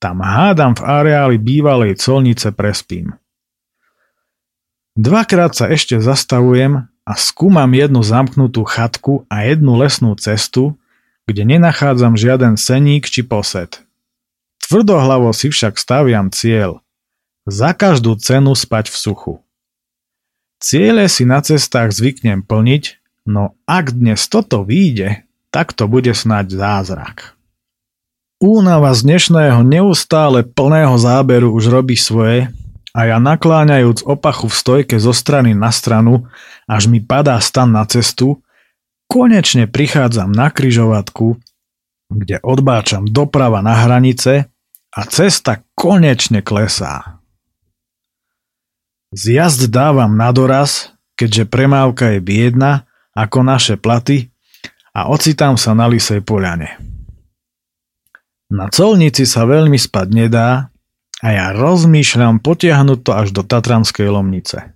Tam hádam v areáli bývalej colnice prespím. Dvakrát sa ešte zastavujem a skúmam jednu zamknutú chatku a jednu lesnú cestu, kde nenachádzam žiaden seník či posed. Tvrdohlavo si však staviam cieľ. Za každú cenu spať v suchu. Ciele si na cestách zvyknem plniť, no ak dnes toto vyjde, tak to bude snáď zázrak. Únava z dnešného neustále plného záberu už robí svoje a ja nakláňajúc opachu v stojke zo strany na stranu, až mi padá stan na cestu, konečne prichádzam na kryžovatku kde odbáčam doprava na hranice a cesta konečne klesá. Z jazd dávam na doraz, keďže premávka je biedna ako naše platy a ocitám sa na Lisej poľane. Na colnici sa veľmi spať nedá a ja rozmýšľam potiahnuť to až do Tatranskej Lomnice.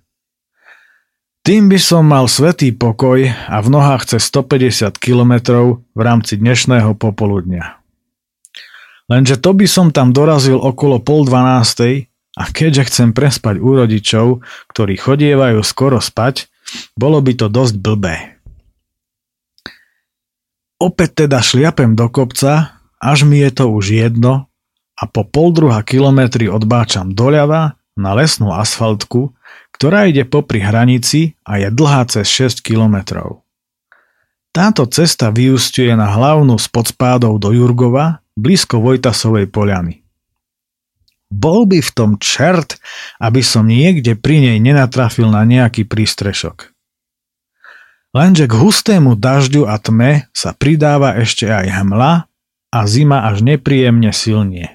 Tým by som mal svetý pokoj a v nohách cez 150 km v rámci dnešného popoludnia. Lenže to by som tam dorazil okolo pol dvanástej a keďže chcem prespať u rodičov, ktorí chodievajú skoro spať, bolo by to dosť blbé. Opäť teda šliapem do kopca, až mi je to už jedno a po pol druha kilometri odbáčam doľava na lesnú asfaltku, ktorá ide popri hranici a je dlhá cez 6 kilometrov. Táto cesta vyústiuje na hlavnú spod spádov do Jurgova, blízko Vojtasovej poľany. Bol by v tom čert, aby som niekde pri nej nenatrafil na nejaký prístrešok. Lenže k hustému dažďu a tme sa pridáva ešte aj hmla a zima až nepríjemne silnie.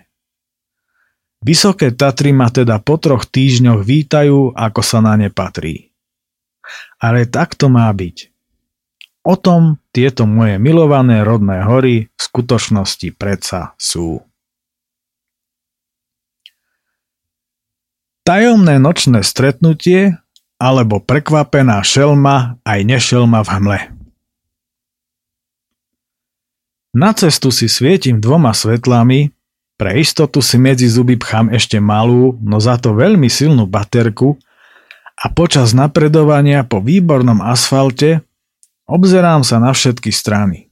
Vysoké Tatry ma teda po troch týždňoch vítajú, ako sa na ne patrí. Ale tak to má byť. O tom tieto moje milované rodné hory v skutočnosti predsa sú. Tajomné nočné stretnutie alebo prekvapená šelma aj nešelma v hmle. Na cestu si svietim dvoma svetlami, pre istotu si medzi zuby pchám ešte malú, no za to veľmi silnú baterku a počas napredovania po výbornom asfalte obzerám sa na všetky strany.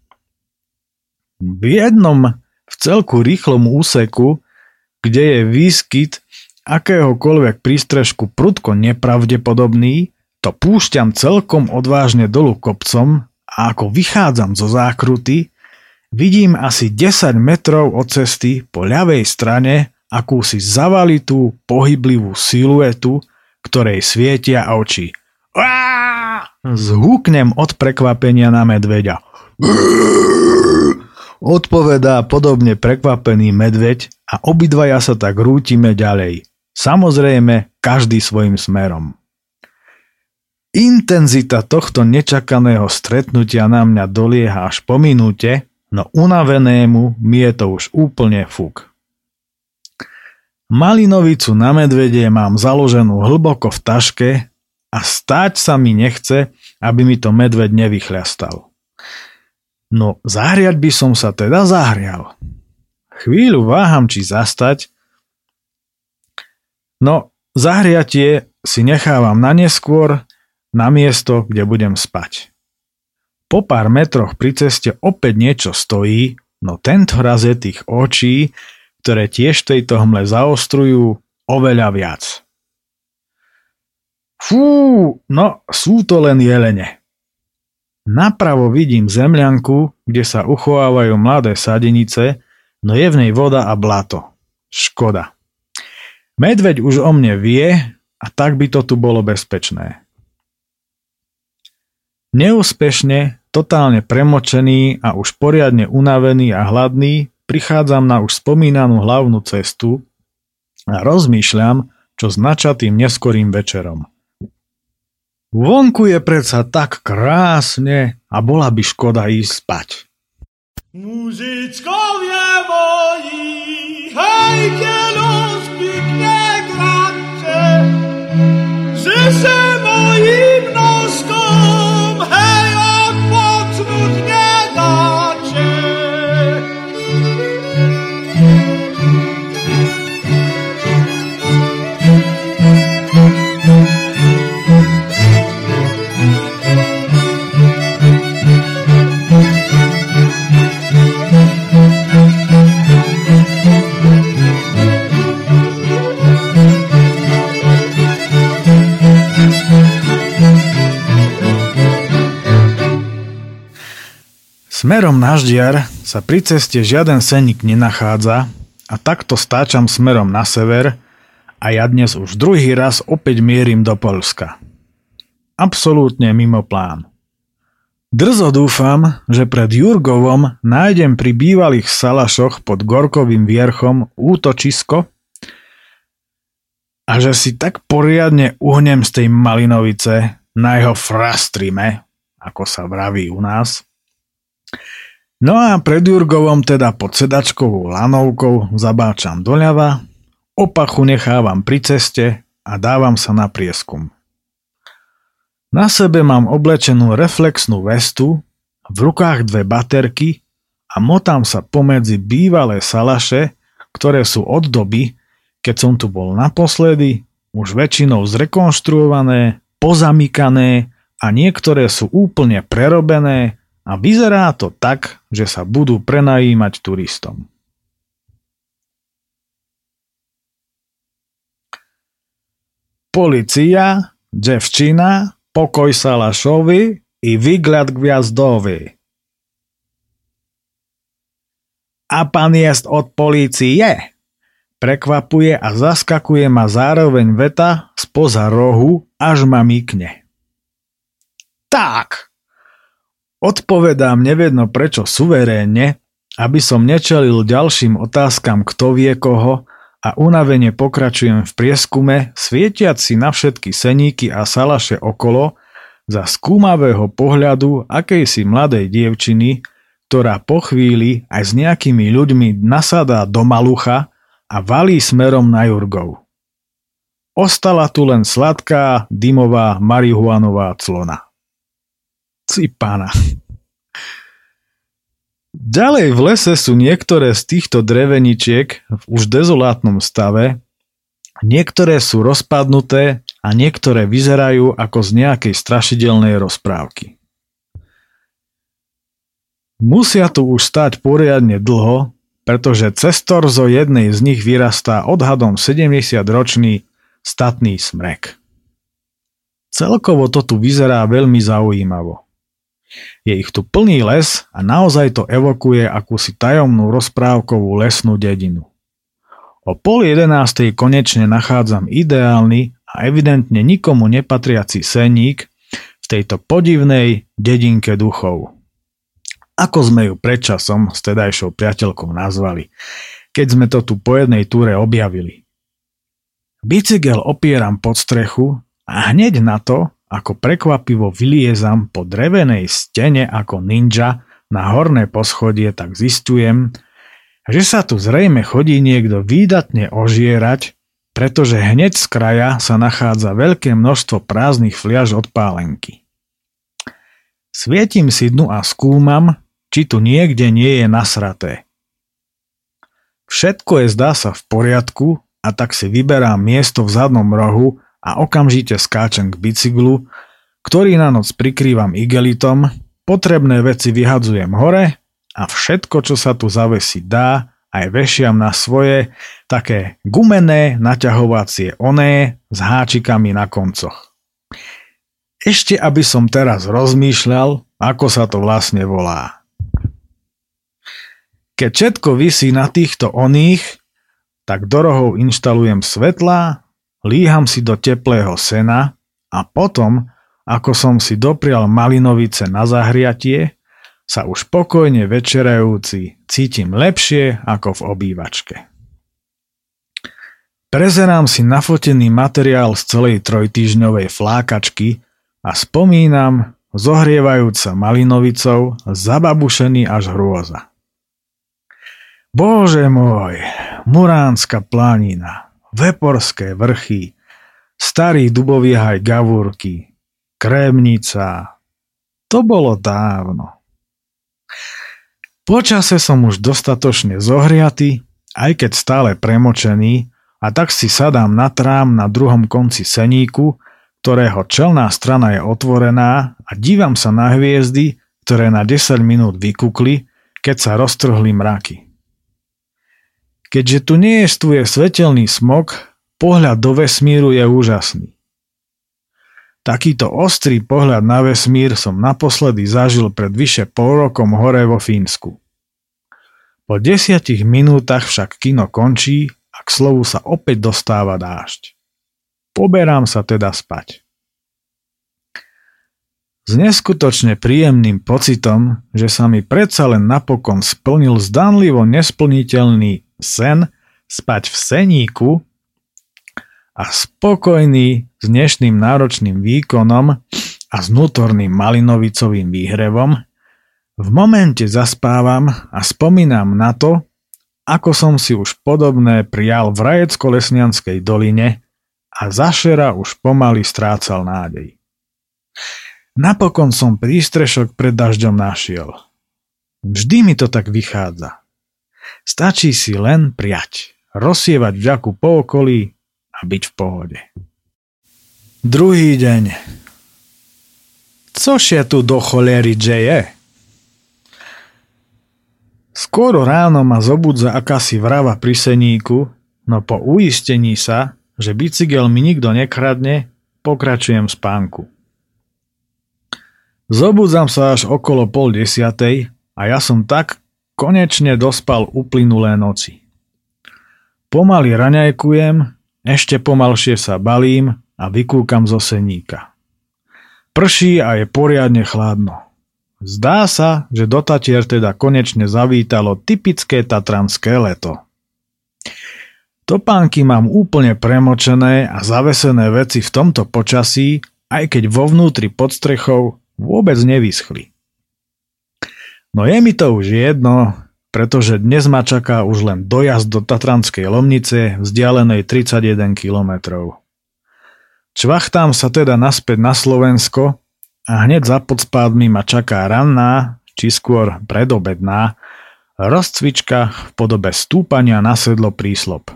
V jednom v celku rýchlom úseku, kde je výskyt akéhokoľvek prístrežku prudko nepravdepodobný, to púšťam celkom odvážne dolu kopcom a ako vychádzam zo zákruty, Vidím asi 10 metrov od cesty po ľavej strane akúsi zavalitú pohyblivú siluetu, ktorej svietia oči. Zhúknem od prekvapenia na medveďa. Odpovedá podobne prekvapený medveď a obidvaja sa tak rútime ďalej. Samozrejme, každý svojim smerom. Intenzita tohto nečakaného stretnutia na mňa dolieha až po minúte, no unavenému mi je to už úplne fuk. Malinovicu na medvede mám založenú hlboko v taške a stáť sa mi nechce, aby mi to medveď nevychľastal. No zahriať by som sa teda zahrial. Chvíľu váham, či zastať, no zahriatie si nechávam na neskôr, na miesto, kde budem spať. Po pár metroch pri ceste opäť niečo stojí, no tento raz je tých očí, ktoré tiež tejto hmle zaostrujú, oveľa viac. Fú, no sú to len jelene. Napravo vidím zemľanku, kde sa uchovávajú mladé sadenice, no je v nej voda a blato. Škoda. Medveď už o mne vie a tak by to tu bolo bezpečné. Neúspešne, totálne premočený a už poriadne unavený a hladný prichádzam na už spomínanú hlavnú cestu a rozmýšľam, čo s načatým neskorým večerom. Vonku je predsa tak krásne a bola by škoda ísť spať. Muzičkovia moji, hej, kielos pekne gracze, že se mojim noskom, hej, Smerom na ždiar sa pri ceste žiaden senník nenachádza a takto stáčam smerom na sever a ja dnes už druhý raz opäť mierim do Polska. Absolútne mimo plán. Drzo dúfam, že pred Jurgovom nájdem pri bývalých salašoch pod Gorkovým vierchom útočisko a že si tak poriadne uhnem z tej malinovice na jeho frastrime, ako sa vraví u nás. No a pred Jurgovom teda pod sedačkovou lanovkou zabáčam doľava, opachu nechávam pri ceste a dávam sa na prieskum. Na sebe mám oblečenú reflexnú vestu, v rukách dve baterky a motám sa pomedzi bývalé salaše, ktoré sú od doby, keď som tu bol naposledy, už väčšinou zrekonštruované, pozamykané a niektoré sú úplne prerobené a vyzerá to tak, že sa budú prenajímať turistom. Policia, devčina, pokoj Salašovi i výgled gviazdovi. A pan jest od polície. Prekvapuje a zaskakuje ma zároveň veta spoza rohu, až ma mykne. Tak! Odpovedám nevedno prečo suverénne, aby som nečelil ďalším otázkam kto vie koho a unavene pokračujem v prieskume, svietiac si na všetky seníky a salaše okolo, za skúmavého pohľadu akejsi mladej dievčiny, ktorá po chvíli aj s nejakými ľuďmi nasadá do malucha a valí smerom na Jurgov. Ostala tu len sladká, dymová marihuanová clona. Cipana. Ďalej v lese sú niektoré z týchto dreveničiek v už dezolátnom stave, niektoré sú rozpadnuté a niektoré vyzerajú ako z nejakej strašidelnej rozprávky. Musia tu už stať poriadne dlho, pretože cez torzo jednej z nich vyrastá odhadom 70-ročný statný smrek. Celkovo to tu vyzerá veľmi zaujímavo. Je ich tu plný les a naozaj to evokuje akúsi tajomnú rozprávkovú lesnú dedinu. O pol jedenástej konečne nachádzam ideálny a evidentne nikomu nepatriaci seník v tejto podivnej dedinke duchov. Ako sme ju predčasom s tedajšou priateľkou nazvali, keď sme to tu po jednej túre objavili. Bicykel opieram pod strechu a hneď na to ako prekvapivo vyliezam po drevenej stene ako ninja na horné poschodie, tak zistujem, že sa tu zrejme chodí niekto výdatne ožierať, pretože hneď z kraja sa nachádza veľké množstvo prázdnych fliaž od pálenky. Svietim si dnu a skúmam, či tu niekde nie je nasraté. Všetko je zdá sa v poriadku a tak si vyberám miesto v zadnom rohu a okamžite skáčem k bicyklu, ktorý na noc prikrývam igelitom, potrebné veci vyhadzujem hore a všetko, čo sa tu zavesiť dá, aj vešiam na svoje také gumené naťahovacie oné s háčikami na koncoch. Ešte aby som teraz rozmýšľal, ako sa to vlastne volá. Keď všetko vysí na týchto oných, tak do rohov inštalujem svetla, líham si do teplého sena a potom, ako som si doprial malinovice na zahriatie, sa už pokojne večerajúci cítim lepšie ako v obývačke. Prezerám si nafotený materiál z celej trojtýžňovej flákačky a spomínam, zohrievajúca malinovicou, zababušený až hrôza. Bože môj, Muránska planina, Veporské vrchy, starý dubový haj Gavúrky, Krémnica. To bolo dávno. Počase som už dostatočne zohriatý, aj keď stále premočený, a tak si sadám na trám na druhom konci seníku, ktorého čelná strana je otvorená a dívam sa na hviezdy, ktoré na 10 minút vykukli, keď sa roztrhli mraky. Keďže tu nie je svetelný smog, pohľad do vesmíru je úžasný. Takýto ostrý pohľad na vesmír som naposledy zažil pred vyše pol rokom hore vo Fínsku. Po desiatich minútach však kino končí a k slovu sa opäť dostáva dážď. Poberám sa teda spať. s neskutočne príjemným pocitom, že sa mi predsa len napokon splnil zdanlivo nesplniteľný sen spať v seníku a spokojný s dnešným náročným výkonom a s vnútorným malinovicovým výhrevom, v momente zaspávam a spomínam na to, ako som si už podobné prijal v Rajecko-Lesnianskej doline a zašera už pomaly strácal nádej. Napokon som prístrešok pred dažďom našiel. Vždy mi to tak vychádza. Stačí si len priať, rozsievať vďaku po okolí a byť v pohode. Druhý deň. Což je tu do cholery džeje? Skoro ráno ma zobudza akási vrava pri seníku, no po uistení sa, že bicykel mi nikto nekradne, pokračujem v spánku. Zobudzam sa až okolo pol desiatej a ja som tak konečne dospal uplynulé noci. Pomaly raňajkujem, ešte pomalšie sa balím a vykúkam zo seníka. Prší a je poriadne chladno. Zdá sa, že do Tatier teda konečne zavítalo typické tatranské leto. Topánky mám úplne premočené a zavesené veci v tomto počasí, aj keď vo vnútri pod strechou vôbec nevyschli. No je mi to už jedno, pretože dnes ma čaká už len dojazd do Tatranskej Lomnice, vzdialenej 31 km. Čvachtám sa teda naspäť na Slovensko a hneď za podspádmi ma čaká ranná, či skôr predobedná, rozcvička v podobe stúpania na sedlo príslop.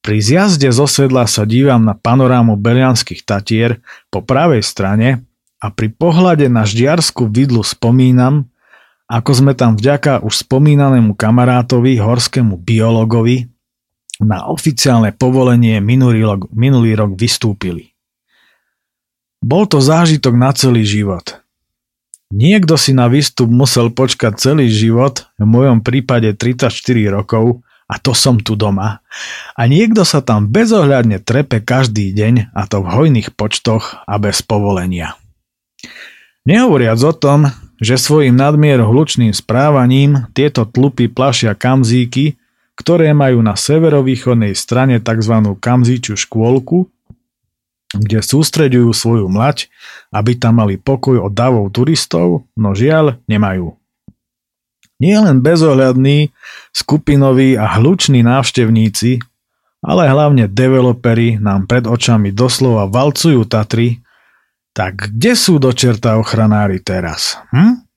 Pri zjazde zo sedla sa dívam na panorámu Belianských Tatier po pravej strane a pri pohľade na ždiarskú vidlu spomínam, ako sme tam vďaka už spomínanému kamarátovi, horskému biologovi, na oficiálne povolenie minulý rok, minulý rok vystúpili. Bol to zážitok na celý život. Niekto si na výstup musel počkať celý život, v mojom prípade 34 rokov, a to som tu doma. A niekto sa tam bezohľadne trepe každý deň, a to v hojných počtoch a bez povolenia. Nehovoriac o tom, že svojim nadmier hlučným správaním tieto tlupy plašia kamzíky, ktoré majú na severovýchodnej strane tzv. kamzíču škôlku, kde sústreďujú svoju mlať, aby tam mali pokoj od davov turistov, no žiaľ nemajú. Nie len bezohľadní, skupinoví a hluční návštevníci, ale hlavne developeri nám pred očami doslova valcujú Tatry tak kde sú do čerta ochranári teraz? Hm?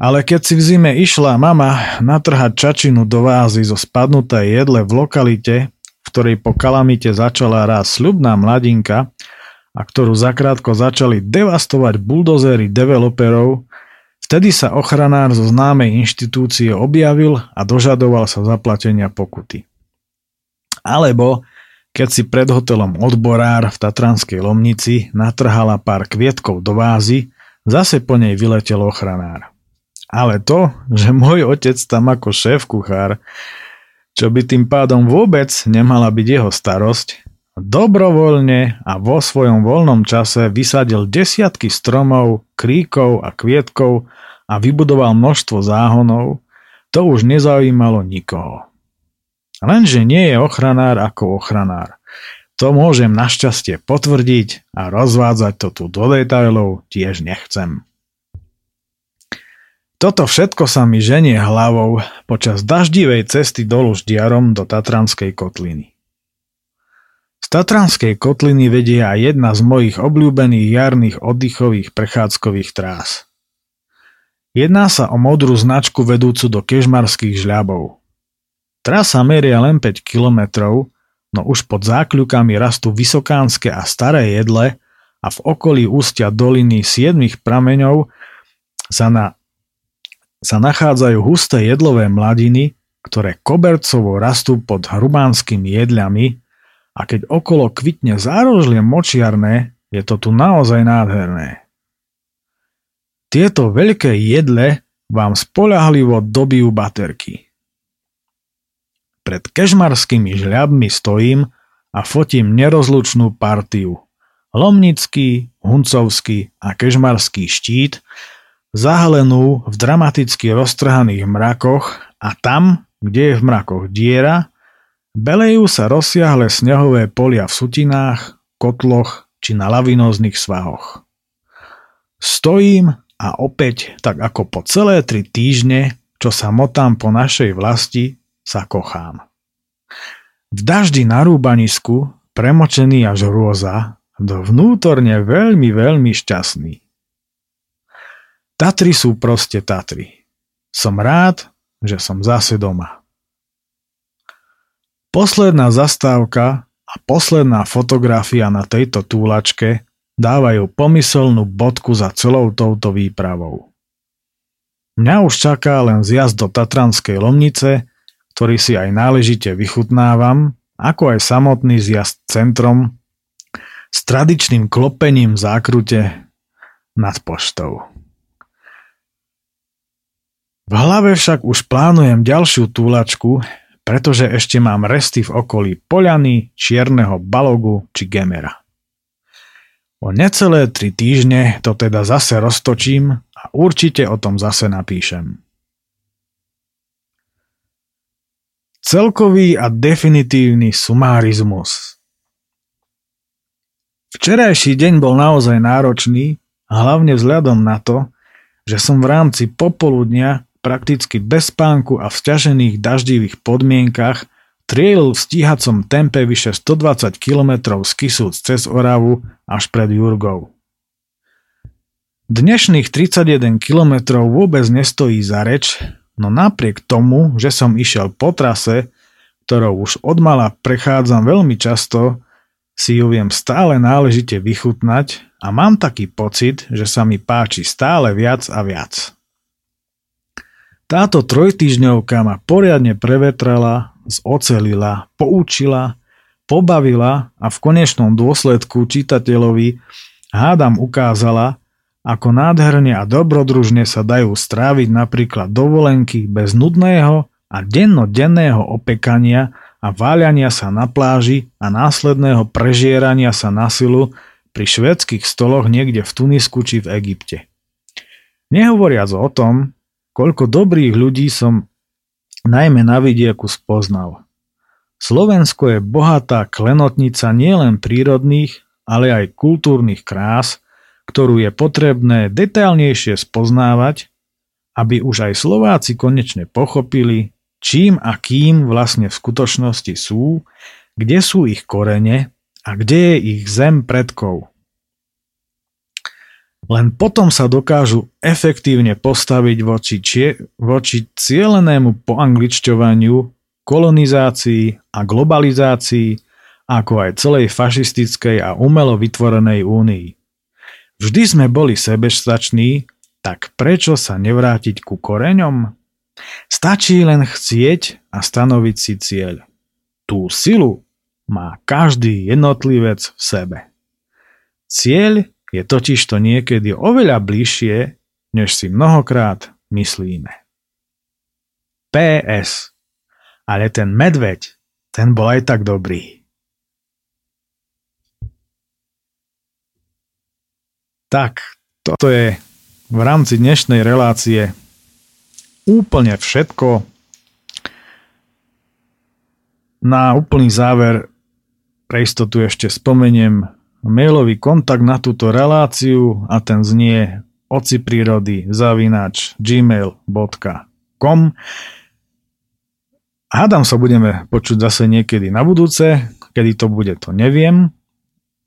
Ale keď si v zime išla mama natrhať čačinu do vázy zo spadnuté jedle v lokalite, v ktorej po kalamite začala raz sľubná mladinka a ktorú zakrátko začali devastovať buldozery developerov, vtedy sa ochranár zo známej inštitúcie objavil a dožadoval sa zaplatenia pokuty. Alebo keď si pred hotelom odborár v Tatranskej Lomnici natrhala pár kvietkov do vázy, zase po nej vyletel ochranár. Ale to, že môj otec tam ako šéf kuchár, čo by tým pádom vôbec nemala byť jeho starosť, dobrovoľne a vo svojom voľnom čase vysadil desiatky stromov, kríkov a kvietkov a vybudoval množstvo záhonov, to už nezaujímalo nikoho. Lenže nie je ochranár ako ochranár. To môžem našťastie potvrdiť a rozvádzať to tu do detailov tiež nechcem. Toto všetko sa mi ženie hlavou počas daždivej cesty dolu ždiarom do Tatranskej kotliny. Z Tatranskej kotliny vedie aj jedna z mojich obľúbených jarných oddychových prechádzkových trás. Jedná sa o modrú značku vedúcu do kežmarských žľabov – Trasa meria len 5 kilometrov, no už pod zákľukami rastú vysokánske a staré jedle a v okolí ústia doliny siedmých prameňov sa, na, sa nachádzajú husté jedlové mladiny, ktoré kobercovo rastú pod hrubánskymi jedľami a keď okolo kvitne zárožlie močiarné, je to tu naozaj nádherné. Tieto veľké jedle vám spolahlivo dobijú baterky. Pred kežmarskými žľabmi stojím a fotím nerozlučnú partiu. Lomnický, Huncovský a Kežmarský štít, zahalenú v dramaticky roztrhaných mrakoch a tam, kde je v mrakoch diera, belejú sa rozsiahle snehové polia v sutinách, kotloch či na lavinóznych svahoch. Stojím a opäť, tak ako po celé tri týždne, čo sa motám po našej vlasti, sa kochám. V daždi na rúbanisku, premočený až hrôza, vnútorne veľmi, veľmi šťastný. Tatry sú proste Tatry. Som rád, že som zase doma. Posledná zastávka a posledná fotografia na tejto túlačke dávajú pomyselnú bodku za celou touto výpravou. Mňa už čaká len zjazd do Tatranskej Lomnice, ktorý si aj náležite vychutnávam, ako aj samotný zjazd centrom s tradičným klopením zákrute nad poštou. V hlave však už plánujem ďalšiu túlačku, pretože ešte mám resty v okolí Poľany, Čierneho Balogu či Gemera. O necelé tri týždne to teda zase roztočím a určite o tom zase napíšem. Celkový a definitívny sumárizmus. Včerajší deň bol naozaj náročný, hlavne vzhľadom na to, že som v rámci popoludnia prakticky bez spánku a v sťažených daždivých podmienkach trielil v stíhacom tempe vyše 120 km z Kisúc cez Oravu až pred Jurgou. Dnešných 31 km vôbec nestojí za reč, no napriek tomu, že som išiel po trase, ktorou už odmala prechádzam veľmi často, si ju viem stále náležite vychutnať a mám taký pocit, že sa mi páči stále viac a viac. Táto trojtýždňovka ma poriadne prevetrala, zocelila, poučila, pobavila a v konečnom dôsledku čitateľovi hádam ukázala, ako nádherne a dobrodružne sa dajú stráviť napríklad dovolenky bez nudného a dennodenného opekania a váľania sa na pláži a následného prežierania sa na silu pri švedských stoloch niekde v Tunisku či v Egypte. Nehovoriac o tom, koľko dobrých ľudí som najmä na vidieku spoznal. Slovensko je bohatá klenotnica nielen prírodných, ale aj kultúrnych krás, ktorú je potrebné detailnejšie spoznávať, aby už aj Slováci konečne pochopili, čím a kým vlastne v skutočnosti sú, kde sú ich korene a kde je ich zem predkov. Len potom sa dokážu efektívne postaviť voči, čie, voči cielenému poangličťovaniu, kolonizácii a globalizácii, ako aj celej fašistickej a umelo vytvorenej únii. Vždy sme boli sebestační, tak prečo sa nevrátiť ku koreňom? Stačí len chcieť a stanoviť si cieľ. Tú silu má každý jednotlivec v sebe. Cieľ je totiž to niekedy oveľa bližšie, než si mnohokrát myslíme. PS. Ale ten medveď, ten bol aj tak dobrý. Tak, toto je v rámci dnešnej relácie úplne všetko. Na úplný záver pre istotu ešte spomeniem mailový kontakt na túto reláciu a ten znie ociprirody zavinač gmail.com Hádam sa budeme počuť zase niekedy na budúce, kedy to bude, to neviem,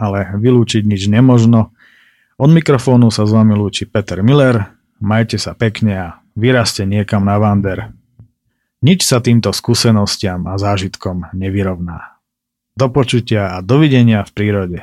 ale vylúčiť nič nemožno. Od mikrofónu sa s vami lúči Peter Miller, majte sa pekne a vyraste niekam na vander. Nič sa týmto skúsenostiam a zážitkom nevyrovná. Do počutia a dovidenia v prírode.